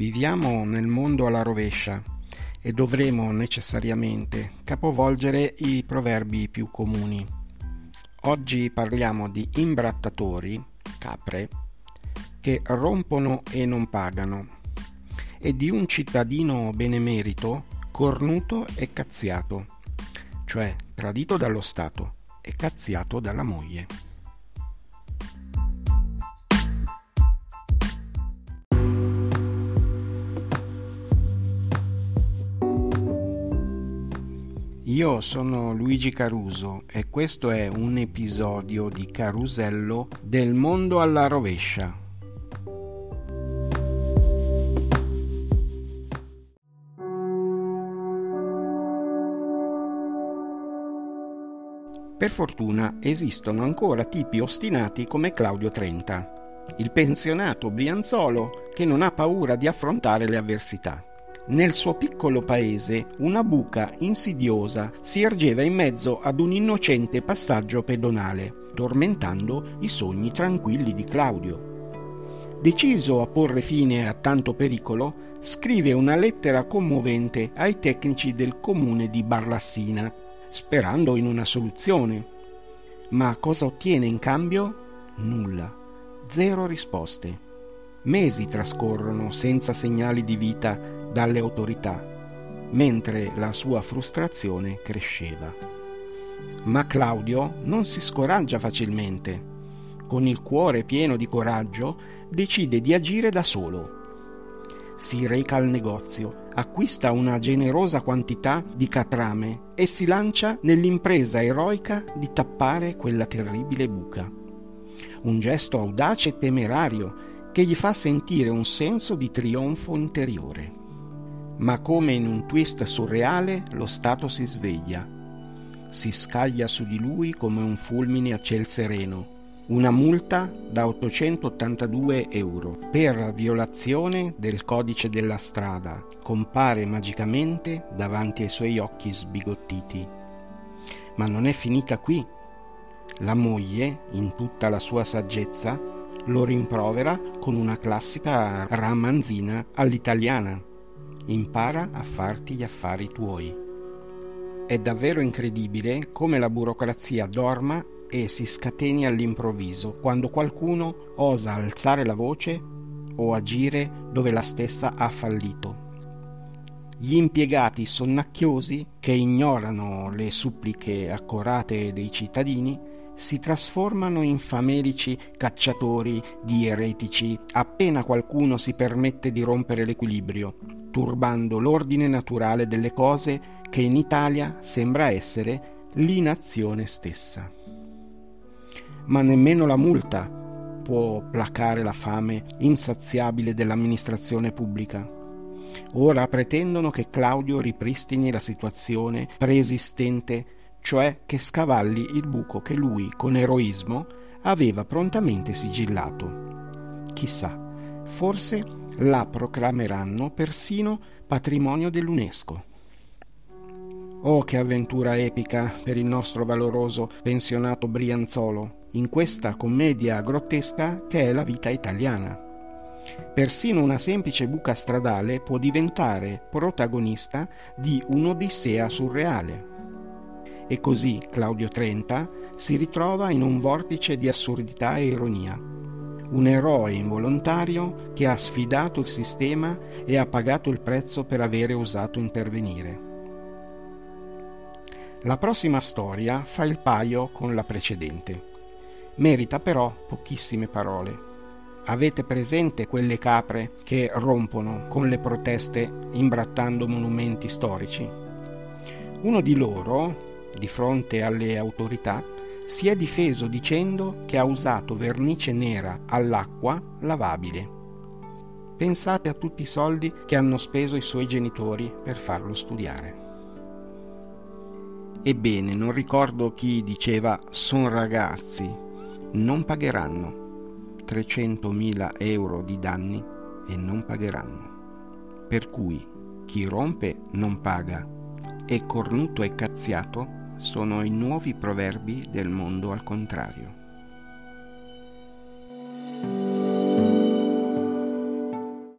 Viviamo nel mondo alla rovescia e dovremo necessariamente capovolgere i proverbi più comuni. Oggi parliamo di imbrattatori, capre, che rompono e non pagano, e di un cittadino benemerito, cornuto e cazziato, cioè tradito dallo Stato e cazziato dalla moglie. Io sono Luigi Caruso e questo è un episodio di Carusello del mondo alla rovescia. Per fortuna esistono ancora tipi ostinati come Claudio Trenta, il pensionato Brianzolo che non ha paura di affrontare le avversità. Nel suo piccolo paese una buca insidiosa si ergeva in mezzo ad un innocente passaggio pedonale, tormentando i sogni tranquilli di Claudio. Deciso a porre fine a tanto pericolo, scrive una lettera commovente ai tecnici del comune di Barlassina sperando in una soluzione. Ma cosa ottiene in cambio? Nulla. Zero risposte. Mesi trascorrono senza segnali di vita dalle autorità, mentre la sua frustrazione cresceva. Ma Claudio non si scoraggia facilmente. Con il cuore pieno di coraggio decide di agire da solo si reca al negozio, acquista una generosa quantità di catrame e si lancia nell'impresa eroica di tappare quella terribile buca. Un gesto audace e temerario che gli fa sentire un senso di trionfo interiore. Ma come in un twist surreale lo Stato si sveglia. Si scaglia su di lui come un fulmine a ciel sereno una multa da 882 euro per violazione del codice della strada compare magicamente davanti ai suoi occhi sbigottiti. Ma non è finita qui. La moglie, in tutta la sua saggezza, lo rimprovera con una classica ramanzina all'italiana. Impara a farti gli affari tuoi. È davvero incredibile come la burocrazia dorma e si scateni all'improvviso quando qualcuno osa alzare la voce o agire dove la stessa ha fallito. Gli impiegati sonnacchiosi, che ignorano le suppliche accorate dei cittadini, si trasformano in famelici cacciatori di eretici appena qualcuno si permette di rompere l'equilibrio, turbando l'ordine naturale delle cose che in Italia sembra essere l'inazione stessa ma nemmeno la multa può placare la fame insaziabile dell'amministrazione pubblica. Ora pretendono che Claudio ripristini la situazione preesistente, cioè che scavalli il buco che lui, con eroismo, aveva prontamente sigillato. Chissà, forse la proclameranno persino patrimonio dell'UNESCO. Oh, che avventura epica per il nostro valoroso pensionato Brianzolo! in questa commedia grottesca che è la vita italiana. Persino una semplice buca stradale può diventare protagonista di un'odissea surreale. E così Claudio Trenta si ritrova in un vortice di assurdità e ironia. Un eroe involontario che ha sfidato il sistema e ha pagato il prezzo per avere osato intervenire. La prossima storia fa il paio con la precedente merita però pochissime parole. Avete presente quelle capre che rompono con le proteste imbrattando monumenti storici? Uno di loro, di fronte alle autorità, si è difeso dicendo che ha usato vernice nera all'acqua lavabile. Pensate a tutti i soldi che hanno speso i suoi genitori per farlo studiare. Ebbene, non ricordo chi diceva son ragazzi, non pagheranno 300.000 euro di danni e non pagheranno. Per cui chi rompe non paga e cornuto e cazziato sono i nuovi proverbi del mondo al contrario.